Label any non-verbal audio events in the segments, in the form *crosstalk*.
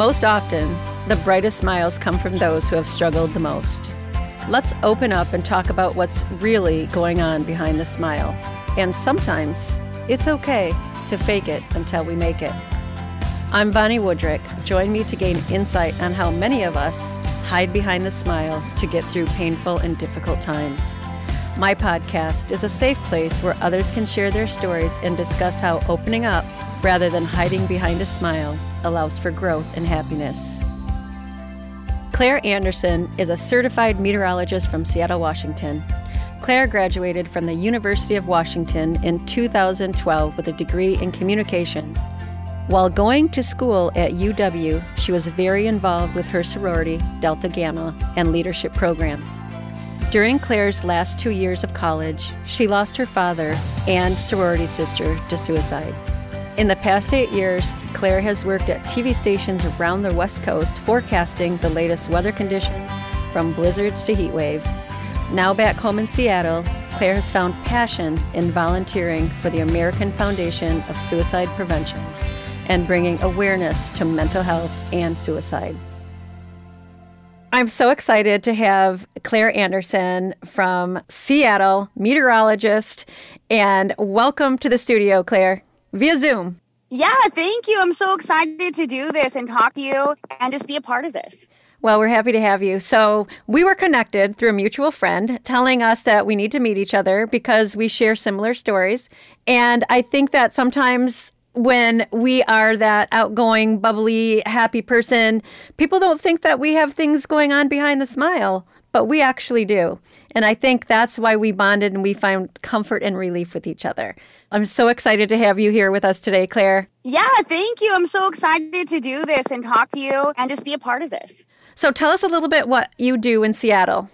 Most often, the brightest smiles come from those who have struggled the most. Let's open up and talk about what's really going on behind the smile. And sometimes it's okay to fake it until we make it. I'm Bonnie Woodrick. Join me to gain insight on how many of us hide behind the smile to get through painful and difficult times. My podcast is a safe place where others can share their stories and discuss how opening up rather than hiding behind a smile allows for growth and happiness. Claire Anderson is a certified meteorologist from Seattle, Washington. Claire graduated from the University of Washington in 2012 with a degree in communications. While going to school at UW, she was very involved with her sorority, Delta Gamma, and leadership programs. During Claire's last two years of college, she lost her father and sorority sister to suicide. In the past eight years, Claire has worked at TV stations around the West Coast forecasting the latest weather conditions, from blizzards to heat waves. Now back home in Seattle, Claire has found passion in volunteering for the American Foundation of Suicide Prevention and bringing awareness to mental health and suicide. I'm so excited to have Claire Anderson from Seattle, meteorologist, and welcome to the studio, Claire via Zoom. Yeah, thank you. I'm so excited to do this and talk to you and just be a part of this. Well, we're happy to have you. So, we were connected through a mutual friend telling us that we need to meet each other because we share similar stories. And I think that sometimes when we are that outgoing, bubbly, happy person, people don't think that we have things going on behind the smile, but we actually do. And I think that's why we bonded and we found comfort and relief with each other. I'm so excited to have you here with us today, Claire. Yeah, thank you. I'm so excited to do this and talk to you and just be a part of this. So tell us a little bit what you do in Seattle.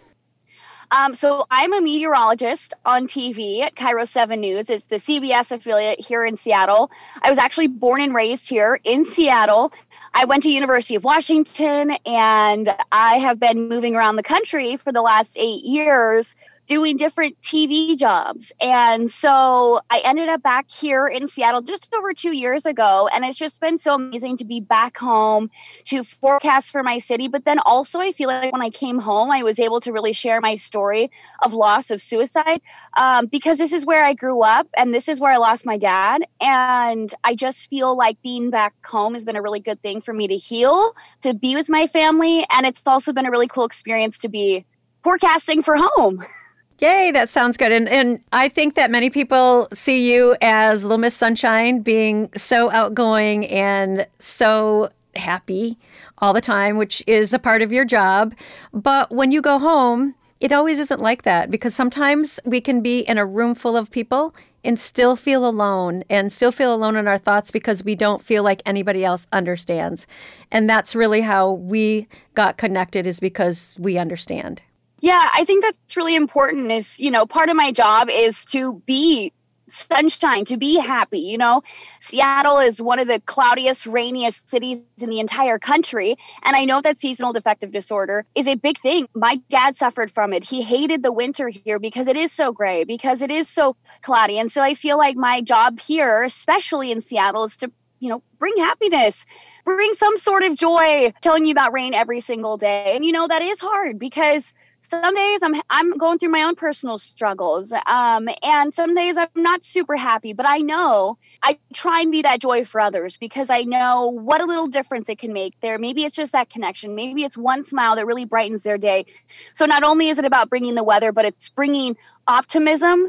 Um, so I'm a meteorologist on TV at KIRO 7 News. It's the CBS affiliate here in Seattle. I was actually born and raised here in Seattle. I went to University of Washington and I have been moving around the country for the last eight years doing different TV jobs. And so I ended up back here in Seattle just over two years ago. And it's just been so amazing to be back home to forecast for my city. But then also, I feel like when I came home, I was able to really share my story of loss, of suicide, um, because this is where I grew up and this is where I lost my dad. And I just feel like being back home has been a really good thing for me to heal, to be with my family. And it's also been a really cool experience to be forecasting for home. *laughs* Yay, that sounds good. And and I think that many people see you as Little Miss Sunshine being so outgoing and so happy all the time, which is a part of your job. But when you go home, it always isn't like that because sometimes we can be in a room full of people and still feel alone and still feel alone in our thoughts because we don't feel like anybody else understands. And that's really how we got connected is because we understand. Yeah, I think that's really important is, you know, part of my job is to be sunshine, to be happy. You know, Seattle is one of the cloudiest, rainiest cities in the entire country. And I know that seasonal defective disorder is a big thing. My dad suffered from it. He hated the winter here because it is so gray, because it is so cloudy. And so I feel like my job here, especially in Seattle, is to, you know, bring happiness. Bring some sort of joy telling you about rain every single day. And you know, that is hard because some days I'm I'm going through my own personal struggles, um, and some days I'm not super happy. But I know I try and be that joy for others because I know what a little difference it can make there. Maybe it's just that connection. Maybe it's one smile that really brightens their day. So not only is it about bringing the weather, but it's bringing optimism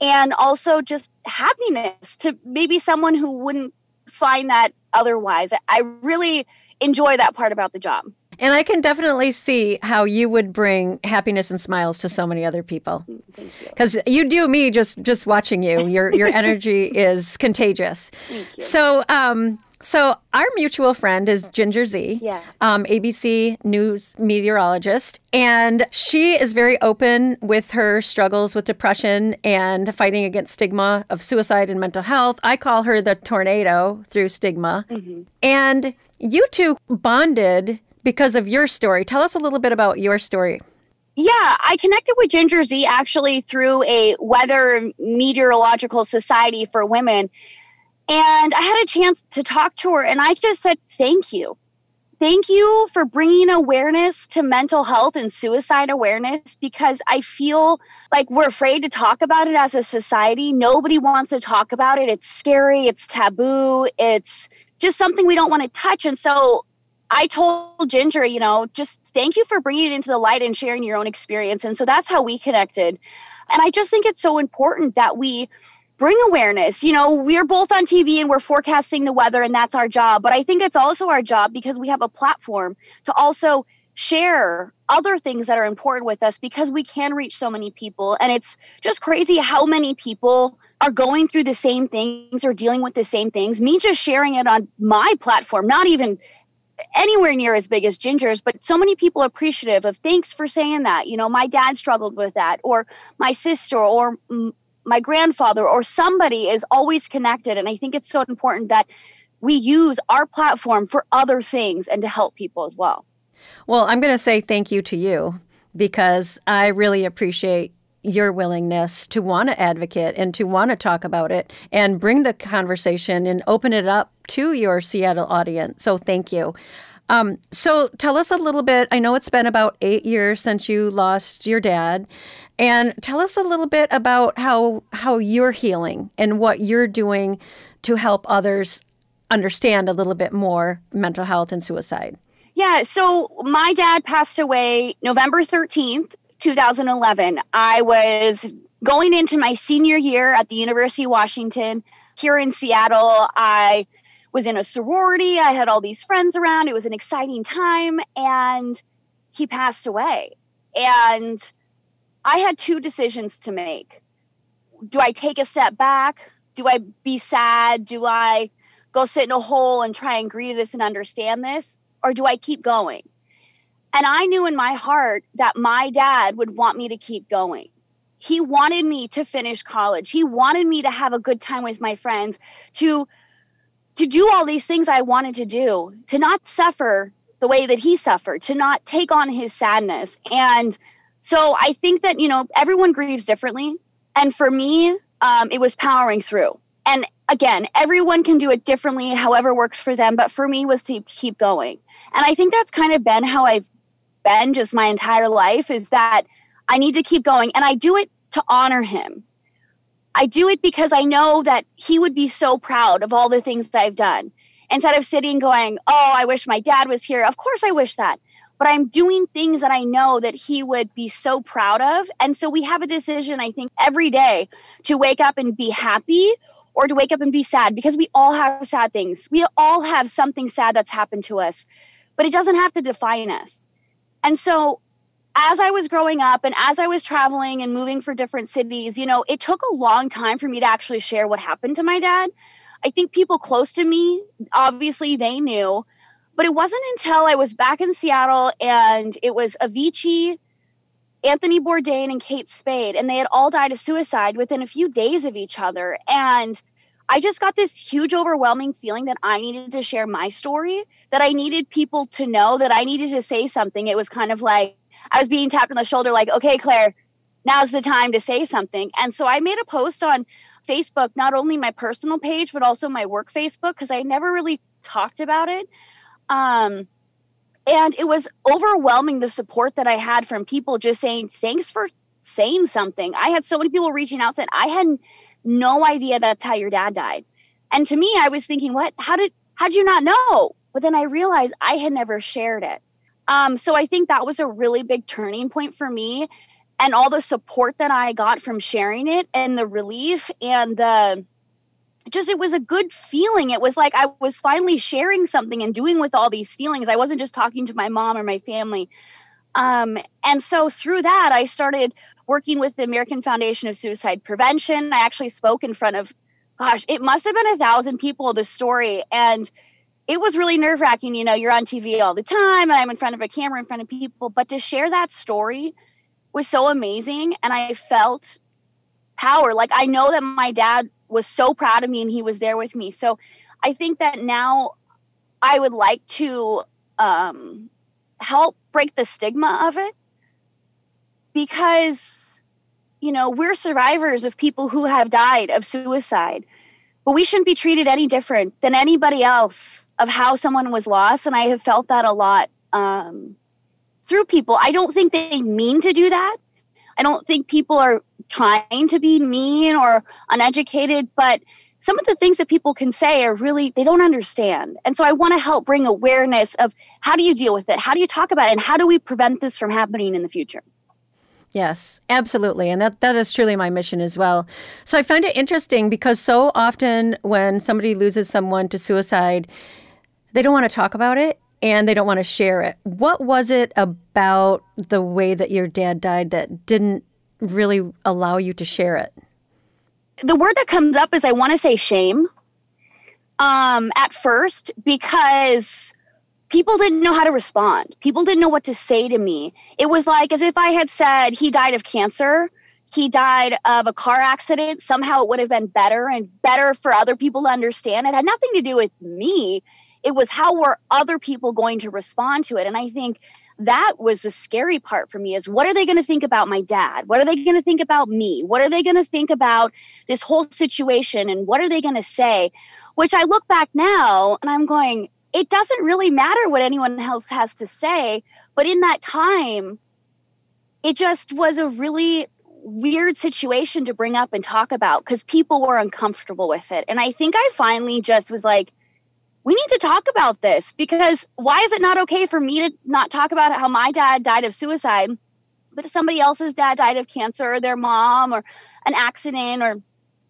and also just happiness to maybe someone who wouldn't find that otherwise. I really enjoy that part about the job. And I can definitely see how you would bring happiness and smiles to so many other people. Because you. you. do me just just watching you. Your your *laughs* energy is contagious. So um so our mutual friend is Ginger Zee, yeah. um, ABC News meteorologist, and she is very open with her struggles with depression and fighting against stigma of suicide and mental health. I call her the tornado through stigma. Mm-hmm. And you two bonded because of your story. Tell us a little bit about your story. Yeah, I connected with Ginger Zee actually through a weather meteorological society for women. And I had a chance to talk to her, and I just said, Thank you. thank you for bringing awareness to mental health and suicide awareness because I feel like we're afraid to talk about it as a society. Nobody wants to talk about it. It's scary, it's taboo, it's just something we don't want to touch. And so I told Ginger, you know, just thank you for bringing it into the light and sharing your own experience. And so that's how we connected. And I just think it's so important that we bring awareness. You know, we're both on TV and we're forecasting the weather, and that's our job. But I think it's also our job because we have a platform to also share other things that are important with us because we can reach so many people. And it's just crazy how many people are going through the same things or dealing with the same things. Me just sharing it on my platform, not even anywhere near as big as Ginger's, but so many people appreciative of thanks for saying that. You know, my dad struggled with that, or my sister, or my grandfather, or somebody is always connected. And I think it's so important that we use our platform for other things and to help people as well. Well, I'm going to say thank you to you because I really appreciate your willingness to want to advocate and to want to talk about it and bring the conversation and open it up to your Seattle audience. So thank you. Um, so tell us a little bit. I know it's been about eight years since you lost your dad, and tell us a little bit about how how you're healing and what you're doing to help others understand a little bit more mental health and suicide. Yeah, so my dad passed away November 13th, 2011. I was going into my senior year at the University of Washington here in Seattle. I was in a sorority. I had all these friends around. It was an exciting time. And he passed away. And I had two decisions to make. Do I take a step back? Do I be sad? Do I go sit in a hole and try and grieve this and understand this? or do I keep going? And I knew in my heart that my dad would want me to keep going. He wanted me to finish college. He wanted me to have a good time with my friends, to to do all these things I wanted to do, to not suffer the way that he suffered, to not take on his sadness. And so I think that, you know, everyone grieves differently. And for me, um, it was powering through. And again, everyone can do it differently, however works for them. But for me was to keep going. And I think that's kind of been how I've been just my entire life is that I need to keep going. And I do it to honor him. I do it because I know that he would be so proud of all the things that I've done. Instead of sitting going, oh, I wish my dad was here. Of course, I wish that. But I'm doing things that I know that he would be so proud of. And so we have a decision, I think, every day to wake up and be happy or to wake up and be sad because we all have sad things. We all have something sad that's happened to us but it doesn't have to define us. And so as I was growing up and as I was traveling and moving for different cities, you know, it took a long time for me to actually share what happened to my dad. I think people close to me, obviously, they knew, but it wasn't until I was back in Seattle and it was Avicii, Anthony Bourdain, and Kate Spade, and they had all died of suicide within a few days of each other. And I just got this huge, overwhelming feeling that I needed to share my story, that I needed people to know that I needed to say something. It was kind of like I was being tapped on the shoulder, like, okay, Claire, now's the time to say something. And so I made a post on Facebook, not only my personal page, but also my work Facebook, because I never really talked about it. Um, and it was overwhelming the support that I had from people just saying, thanks for saying something. I had so many people reaching out saying, I hadn't no idea that's how your dad died. And to me, I was thinking, what? How did how'd you not know? But then I realized I had never shared it. Um, so I think that was a really big turning point for me. And all the support that I got from sharing it and the relief and the just it was a good feeling. It was like I was finally sharing something and doing with all these feelings. I wasn't just talking to my mom or my family. Um, and so through that, I started working with the American Foundation of Suicide Prevention. I actually spoke in front of, gosh, it must have been a thousand people, the story. And it was really nerve wracking. You know, you're on TV all the time, and I'm in front of a camera in front of people. But to share that story was so amazing. And I felt power. Like, I know that my dad was so proud of me and he was there with me. So I think that now I would like to um, help break the stigma of it because you know we're survivors of people who have died of suicide but we shouldn't be treated any different than anybody else of how someone was lost. And I have felt that a lot um, through people. I don't think they mean to do that. I don't think people are trying to be mean or uneducated, but some of the things that people can say are really they don't understand and so i want to help bring awareness of how do you deal with it how do you talk about it and how do we prevent this from happening in the future Yes, absolutely. And that, that is truly my mission as well. So I find it interesting because so often when somebody loses someone to suicide, they don't want to talk about it and they don't want to share it. What was it about the way that your dad died that didn't really allow you to share it? the word that comes up is I want to say shame um, at first because people didn't know how to respond. People didn't know what to say to me. It was like as if I had said he died of cancer, he died of a car accident. Somehow it would have been better and better for other people to understand. It had nothing to do with me. It was how were other people going to respond to it. And I think that was the scary part for me is what are they going to think about my dad what are they going to think about me what are they going to think about this whole situation and what are they going to say which i look back now and i'm going it doesn't really matter what anyone else has to say but in that time it just was a really weird situation to bring up and talk about because people were uncomfortable with it and i think i finally just was like we need to talk about this because why is it not okay for me to not talk about how my dad died of suicide, but somebody else's dad died of cancer or their mom or an accident or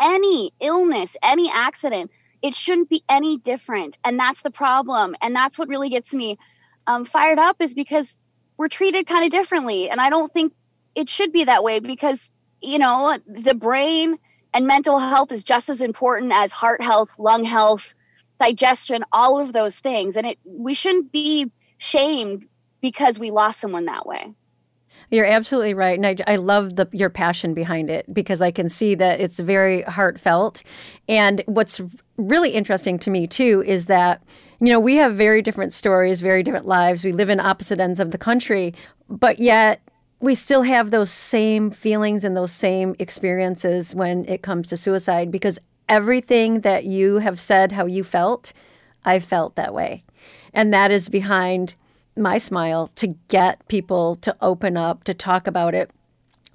any illness, any accident? It shouldn't be any different. And that's the problem. And that's what really gets me um, fired up is because we're treated kind of differently. And I don't think it should be that way because, you know, the brain and mental health is just as important as heart health, lung health, digestion, all of those things. And it we shouldn't be shamed because we lost someone that way. You're absolutely right, and I, I love the your passion behind it because I can see that it's very heartfelt. And what's really interesting to me too is that you know we have very different stories, very different lives. We live in opposite ends of the country, but yet we still have those same feelings and those same experiences when it comes to suicide because everything that you have said, how you felt, I felt that way. And that is behind my smile to get people to open up, to talk about it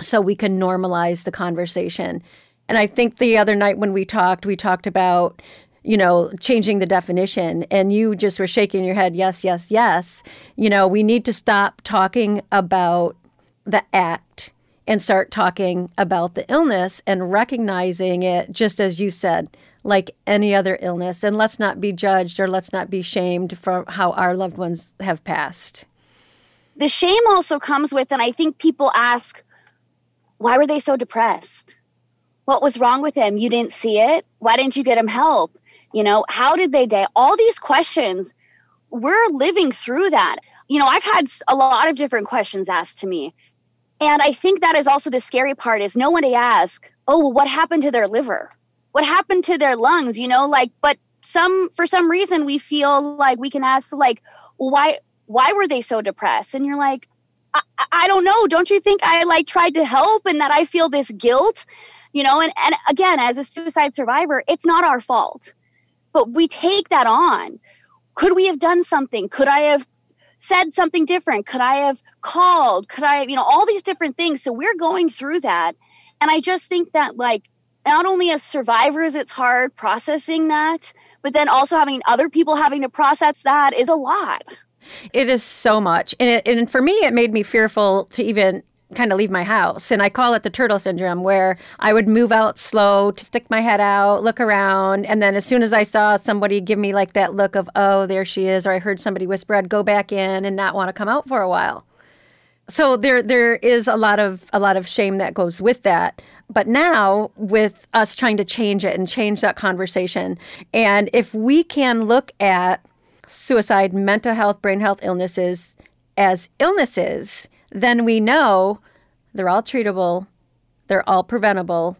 so we can normalize the conversation. And I think the other night when we talked, we talked about, you know, changing the definition, and you just were shaking your head, yes, yes, yes. You know, we need to stop talking about the act and start talking about the illness and recognizing it, just as you said, like any other illness. And let's not be judged or let's not be shamed for how our loved ones have passed. The shame also comes with, and I think people ask, why were they so depressed? What was wrong with him? You didn't see it? Why didn't you get him help? You know, how did they die? All these questions, we're living through that. You know, I've had a lot of different questions asked to me and I think that is also the scary part is no one to ask, oh, well, what happened to their liver? What happened to their lungs? You know, like, but some for some reason we feel like we can ask like, why why were they so depressed? And you're like, I, I don't know. Don't you think I like tried to help and that I feel this guilt? You know, and, and again, as a suicide survivor, it's not our fault. But we take that on. Could we have done something? Could I have said something different? Could I have called? Could I, you know, all these different things. So we're going through that. And I just think that, like, not only as survivors, it's hard processing that, but then also having other people having to process that is a lot. It is so much. And, it, and for me, it made me fearful to even kind of leave my house. And I call it the turtle syndrome, where I would move out slow to stick my head out, look around. And then as soon as I saw somebody give me like that look of, oh, there she is, or I heard somebody whisper, I'd go back in and not want to come out for a while. So there there is a lot of a lot of shame that goes with that. But now with us trying to change it and change that conversation, and if we can look at suicide, mental health, brain health illnesses as illnesses, then we know they're all treatable, they're all preventable,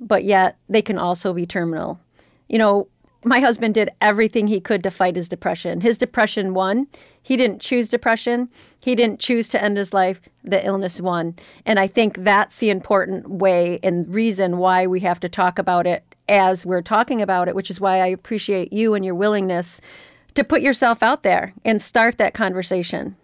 but yet they can also be terminal. You know, My husband did everything he could to fight his depression. His depression won. He didn't choose depression. He didn't choose to end his life. The illness won. And I think that's the important way and reason why we have to talk about it as we're talking about it, which is why I appreciate you and your willingness to put yourself out there and start that conversation.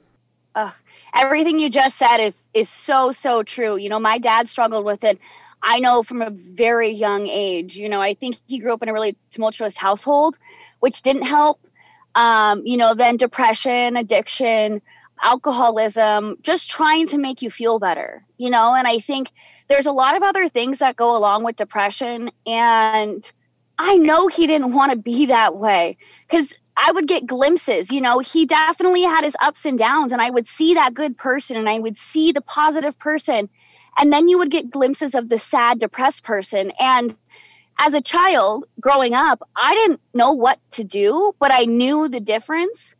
Everything you just said is is so so true. You know, my dad struggled with it. I know from a very young age. You know, I think he grew up in a really tumultuous household, which didn't help. Um, you know, then depression, addiction, alcoholism, just trying to make you feel better. You know, and I think there's a lot of other things that go along with depression and I know he didn't want to be that way because I would get glimpses. You know, he definitely had his ups and downs, and I would see that good person and I would see the positive person. And then you would get glimpses of the sad, depressed person. And as a child growing up, I didn't know what to do, but I knew the difference.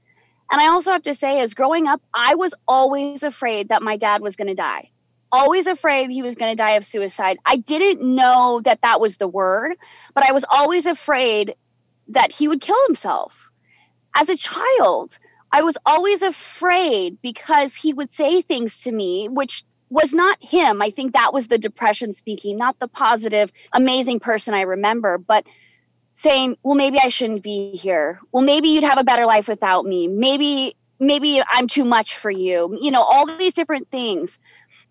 And I also have to say, as growing up, I was always afraid that my dad was going to die. Always afraid he was going to die of suicide. I didn't know that that was the word, but I was always afraid that he would kill himself as a child, I was always afraid because he would say things to me, which was not him. I think that was the depression speaking, not the positive, amazing person I remember, but saying, well, maybe I shouldn't be here. Well, maybe you'd have a better life without me. Maybe, maybe I'm too much for you. You know, all these different things.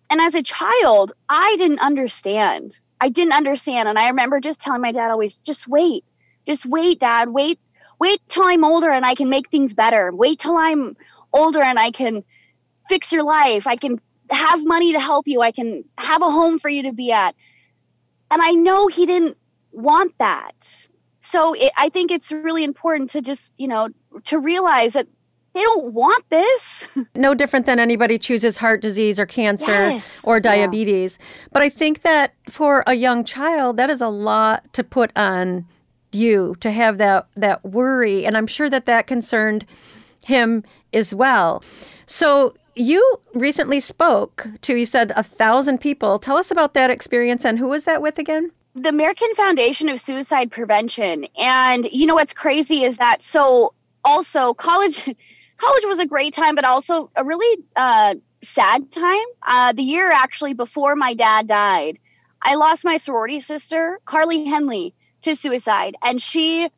And as a child, I didn't understand. I didn't understand. And I remember just telling my dad always, just wait. Just wait, dad. Wait wait till I'm older and I can make things better. Wait till I'm older and I can fix your life. I can have money to help you. I can have a home for you to be at. And I know he didn't want that. So it, I think it's really important to just, you know, to realize that they don't want this. *laughs* No different than anybody chooses heart disease or cancer yes. or diabetes. Yeah. But I think that for a young child, that is a lot to put on you to have that that worry and i'm sure that that concerned him as well so you recently spoke to you said a thousand people. Tell us about that experience and who was that with again? The american foundation of suicide prevention. And you know what's crazy is that so also college *laughs* college was a great time but also a really uh, sad time. Uh, the year actually before my dad died i lost my sorority sister carly henley to suicide, and she,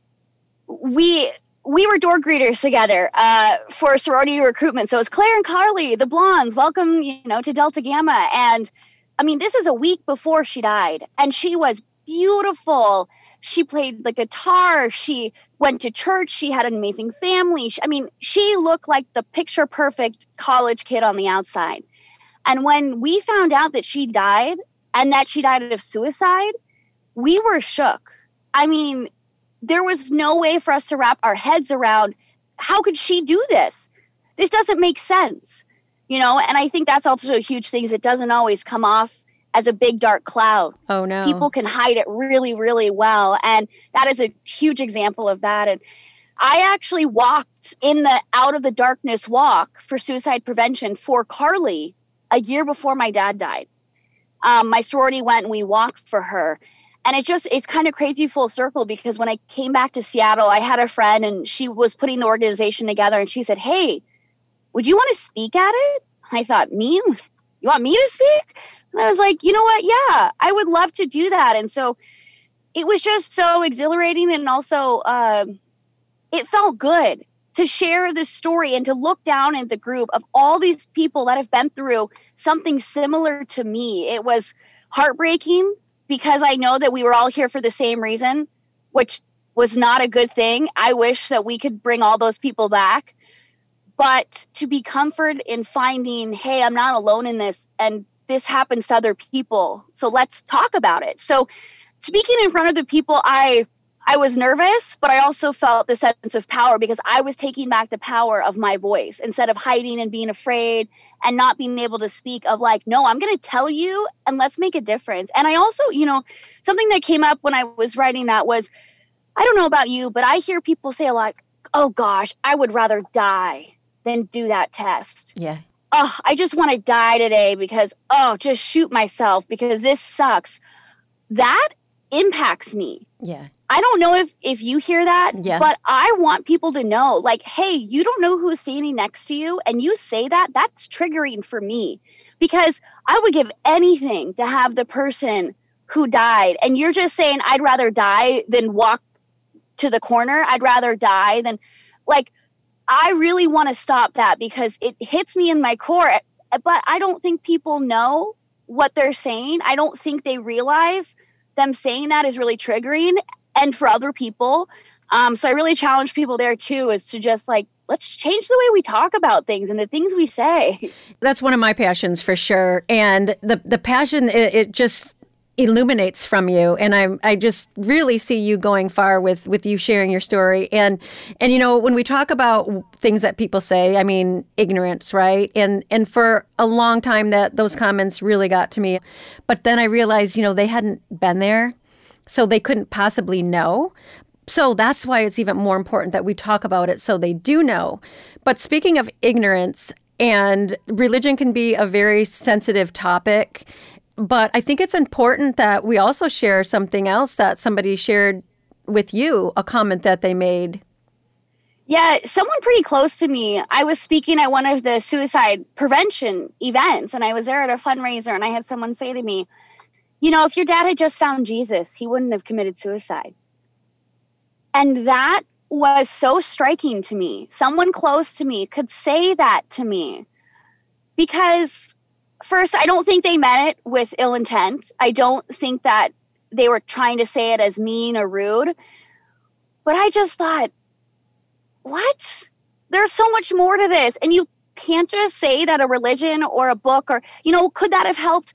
we we were door greeters together uh, for sorority recruitment. So it was Claire and Carly, the blondes. Welcome, you know, to Delta Gamma. And I mean, this is a week before she died, and she was beautiful. She played the guitar. She went to church. She had an amazing family. I mean, she looked like the picture perfect college kid on the outside. And when we found out that she died and that she died of suicide, we were shook. I mean, there was no way for us to wrap our heads around how could she do this? This doesn't make sense. You know, and I think that's also a huge thing is it doesn't always come off as a big dark cloud. Oh no. People can hide it really, really well. And that is a huge example of that. And I actually walked in the out of the darkness walk for suicide prevention for Carly a year before my dad died. Um, my sorority went and we walked for her and it just it's kind of crazy full circle because when i came back to seattle i had a friend and she was putting the organization together and she said hey would you want to speak at it? I thought me? You want me to speak? And i was like you know what? Yeah i would love to do that. And so it was just so exhilarating and also uh, it felt good to share this story and to look down at the group of all these people that have been through something similar to me. It was heartbreaking because I know that we were all here for the same reason, which was not a good thing. I wish that we could bring all those people back. But to be comforted in finding, hey, I'm not alone in this, and this happens to other people. So let's talk about it. So speaking in front of the people I I was nervous, but I also felt the sense of power because I was taking back the power of my voice instead of hiding and being afraid and not being able to speak of like, no, I'm going to tell you and let's make a difference. And I also, you know, something that came up when I was writing that was, I don't know about you, but I hear people say a lot, oh gosh, I would rather die than do that test. Yeah. Oh, I just want to die today because, oh, just shoot myself because this sucks. That impacts me. Yeah. I don't know if if you hear that, Yeah. but I want people to know like hey, you don't know who's standing next to you and you say that, that's triggering for me because I would give anything to have the person who died and you're just saying I'd rather die than walk to the corner. I'd rather die than like I really want to stop that because it hits me in my core, eh, but I don't think people know what they're saying. I don't think they realize them saying that is really triggering and for other people. Um, so I really challenge people there too is to just like, let's change the way we talk about things and the things we say. That's one of my passions for sure. And the the passion it, it just illuminates from you. And I I just really see you going far with with you sharing your story. And and you know when we talk about things that people say I mean ignorance right? And and for a long time that those comments really got to me. But then I realized you know they hadn't been there so they couldn't possibly know. So that's why it's even more important that we talk about it so they do know. But speaking of ignorance, and religion can be a very sensitive topic, but I think it's important that we also share something else that somebody shared with you, a comment that they made. Yeah, someone pretty close to me. I was speaking at one of the suicide prevention events, and I was there at a fundraiser, and I had someone say to me, You know, if your dad had just found Jesus, he wouldn't have committed suicide. And that was so striking to me. Someone close to me could say that to me because, first, I don't think they meant it with ill intent. I don't think that they were trying to say it as mean or rude. But I just thought, what? There's so much more to this. And you can't just say that a religion or a book or, you know, could that have helped?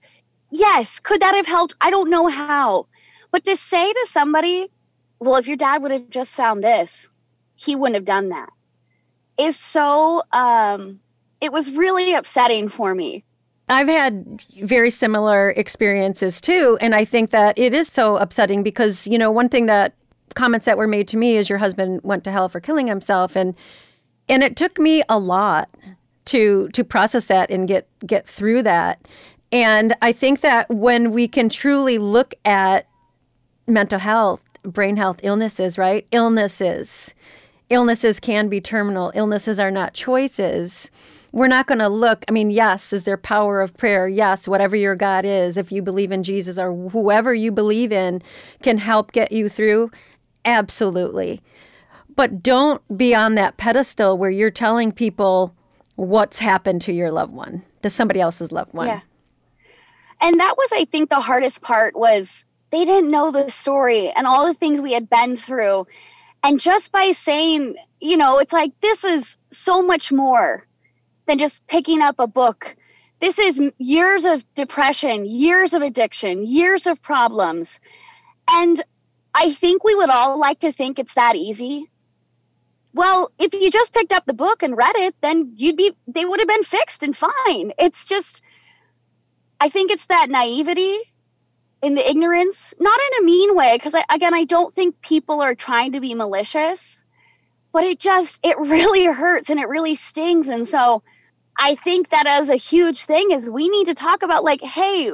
Yes. Could that have helped? I don't know how. But to say to somebody, well, if your dad would have just found this, he wouldn't have done that, is so, um, it was really upsetting for me. I've had very similar experiences too. And I think that it is so upsetting because, you know, one thing that comments that were made to me is your husband went to hell for killing himself. And and it took me a lot to to process that and get get through that. And I think that when we can truly look at mental health, brain health illnesses, right? Illnesses. Illnesses can be terminal. Illnesses are not choices we're not going to look. I mean, yes, is there power of prayer? Yes, whatever your God is, if you believe in Jesus or whoever you believe in can help get you through. Absolutely. But don't be on that pedestal where you're telling people what's happened to your loved one, to somebody else's loved one. Yeah. And that was, I think, the hardest part was they didn't know the story and all the things we had been through. And just by saying, you know, it's like, this is so much more than just picking up a book. This is years of depression, years of addiction, years of problems. And I think we would all like to think it's that easy. Well, if you just picked up the book and read it, then you'd be, they would have been fixed and fine. It's just, I think it's that naivety in the ignorance, not in a mean way, because again, I don't think people are trying to be malicious, but it just, it *laughs* really hurts and it really stings. And so, I think that as a huge thing is we need to talk about like, hey,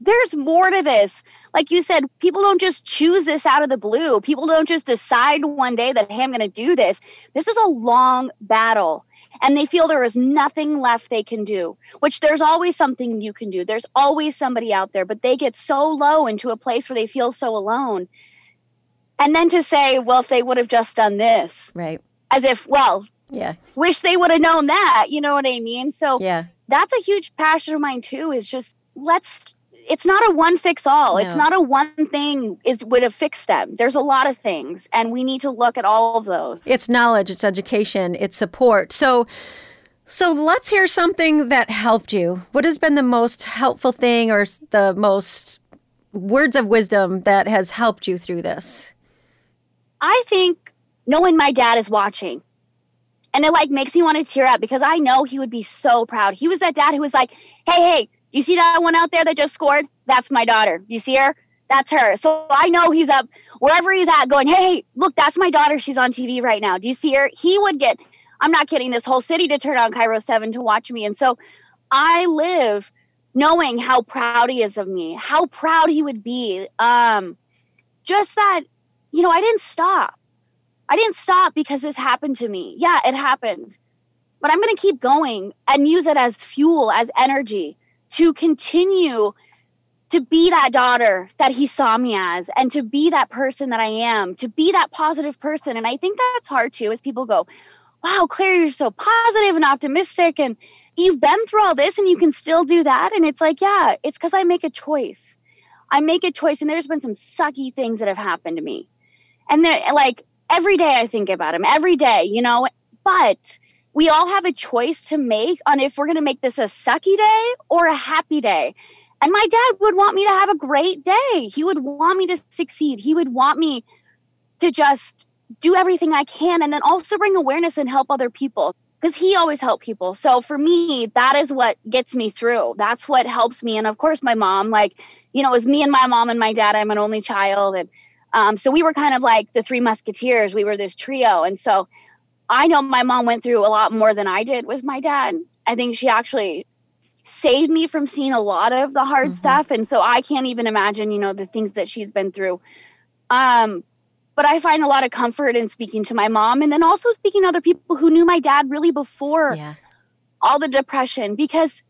there's more to this. Like you said, people don't just choose this out of the blue. People don't just decide one day that, hey, I'm going to do this. This is a long battle. And they feel there is nothing left they can do, which there's always something you can do. There's always somebody out there, but they get so low into a place where they feel so alone. And then to say, well, if they would have just done this. Right. As if, well, yeah. Wish they would have known that. You know what I mean? So yeah, that's a huge passion of mine too. Is just let's. It's not a one fix all. No. It's not a one thing is would have fixed them. There's a lot of things, and we need to look at all of those. It's knowledge. It's education. It's support. So. So let's hear something that helped you. What has been the most helpful thing or the most words of wisdom that has helped you through this? I think knowing my dad is watching and it like makes me want to tear up because I know he would be so proud. He was that dad who was like, "Hey, hey, you see that one out there that just scored? That's my daughter. You see her? That's her." So I know he's up wherever he's at, going, "Hey, look, that's my daughter. She's on TV right now. Do you see her?" He would get. I'm not kidding. This whole city to turn on KIRO Seven to watch me, and so I live knowing how proud he is of me, how proud he would be. Um, just that, you know, I didn't stop. I didn't stop because this happened to me. Yeah, it happened. But I'm going to keep going and use it as fuel, as energy to continue to be that daughter that he saw me as and to be that person that I am, to be that positive person. And I think that's hard too, as people go, wow, Claire, you're so positive and optimistic. And you've been through all this and you can still do that. And it's like, yeah, it's because I make a choice. I make a choice. And there's been some sucky things that have happened to me. And they're like every day I think about him, every day, you know, but we all have a choice to make on if we're going to make this a sucky day or a happy day. And my dad would want me to have a great day. He would want me to succeed. He would want me to just do everything I can and then also bring awareness and help other people because he always helped people. So for me, that is what gets me through. That's what helps me. And of course, my mom, like, you know, it was me and my mom and my dad. I'm an only child. And um, so we were kind of like the three musketeers. We were this trio. And so I know my mom went through a lot more than I did with my dad. I think she actually saved me from seeing a lot of the hard mm-hmm. stuff. And so I can't even imagine, you know, the things that she's been through. Um, but I find a lot of comfort in speaking to my mom and then also speaking to other people who knew my dad really before yeah. all the depression because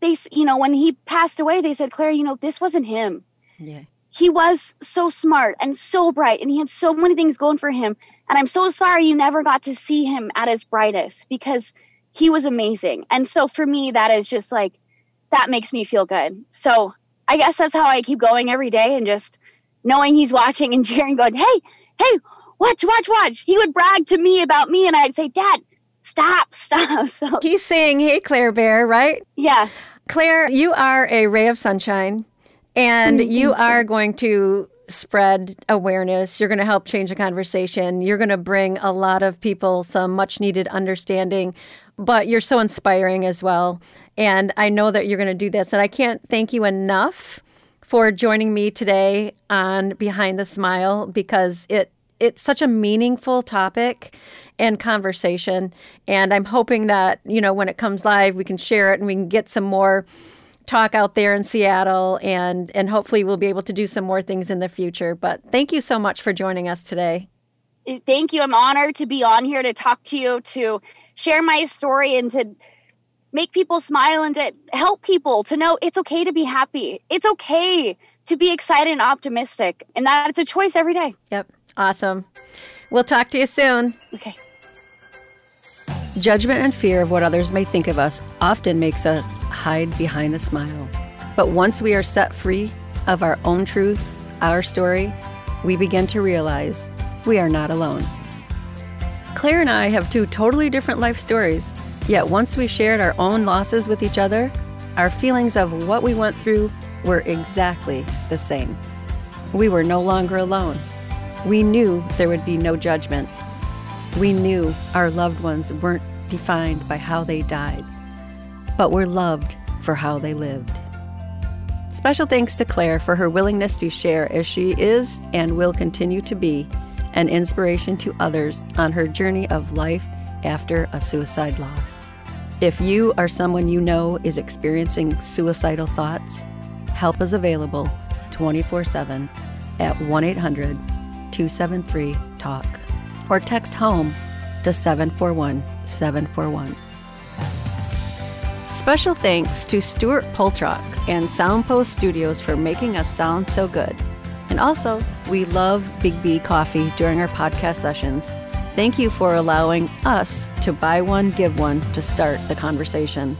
they, you know, when he passed away, they said, Claire, you know, this wasn't him. Yeah. He was so smart and so bright and he had so many things going for him. And I'm so sorry you never got to see him at his brightest because he was amazing. And so for me, that is just like, that makes me feel good. So I guess that's how I keep going every day and just knowing he's watching and *laughs* cheering, going, hey, hey, watch, watch, watch. He would brag to me about me, and I'd say, Dad, stop, *laughs* stop. So he's saying, Hey, Claire Bear, right? Yeah. Claire, you are a ray of sunshine, and you are going to spread awareness. You're going to help change the conversation. You're going to bring a lot of people some much needed understanding, but you're so inspiring as well. And I know that you're going to do this. And I can't thank you enough for joining me today on Behind the Smile because it it's such a meaningful topic and conversation and I'm hoping that, you know, when it comes live we can share it and we can get some more talk out there in Seattle and and hopefully we'll be able to do some more things in the future. But thank you so much for joining us today. Eh, thank you. I'm honored to be on here to talk to you to share my story and to make people smile and to help people to know it's okay to be happy. It's okay to be excited and optimistic, and that it's a choice every day. Yep. Awesome. We'll talk to you soon. Okay. Judgment and fear of what others may think of us often makes us hide behind the smile. But once we are set free of our own truth, our story, we begin to realize we are not alone. Claire and I have two totally different life stories Yet once we shared our own losses with each other, our feelings of what we went through were exactly the same. We were no longer alone. We knew there would be no judgment. We knew our loved ones weren't defined by how they died, but were loved for how they lived. Special thanks to Claire for her willingness to share as she is and will continue to be an inspiration to others on her journey of life after a suicide loss. If you or someone you know is experiencing suicidal thoughts, help is available 24 7 at 1 800 273 TALK or text HOME to 741 741. Special thanks to Stuart Poltrock and Soundpost Studios for making us sound so good. And also, we love Big B Coffee during our podcast sessions. Thank you for allowing us to buy one, give one to start the conversation.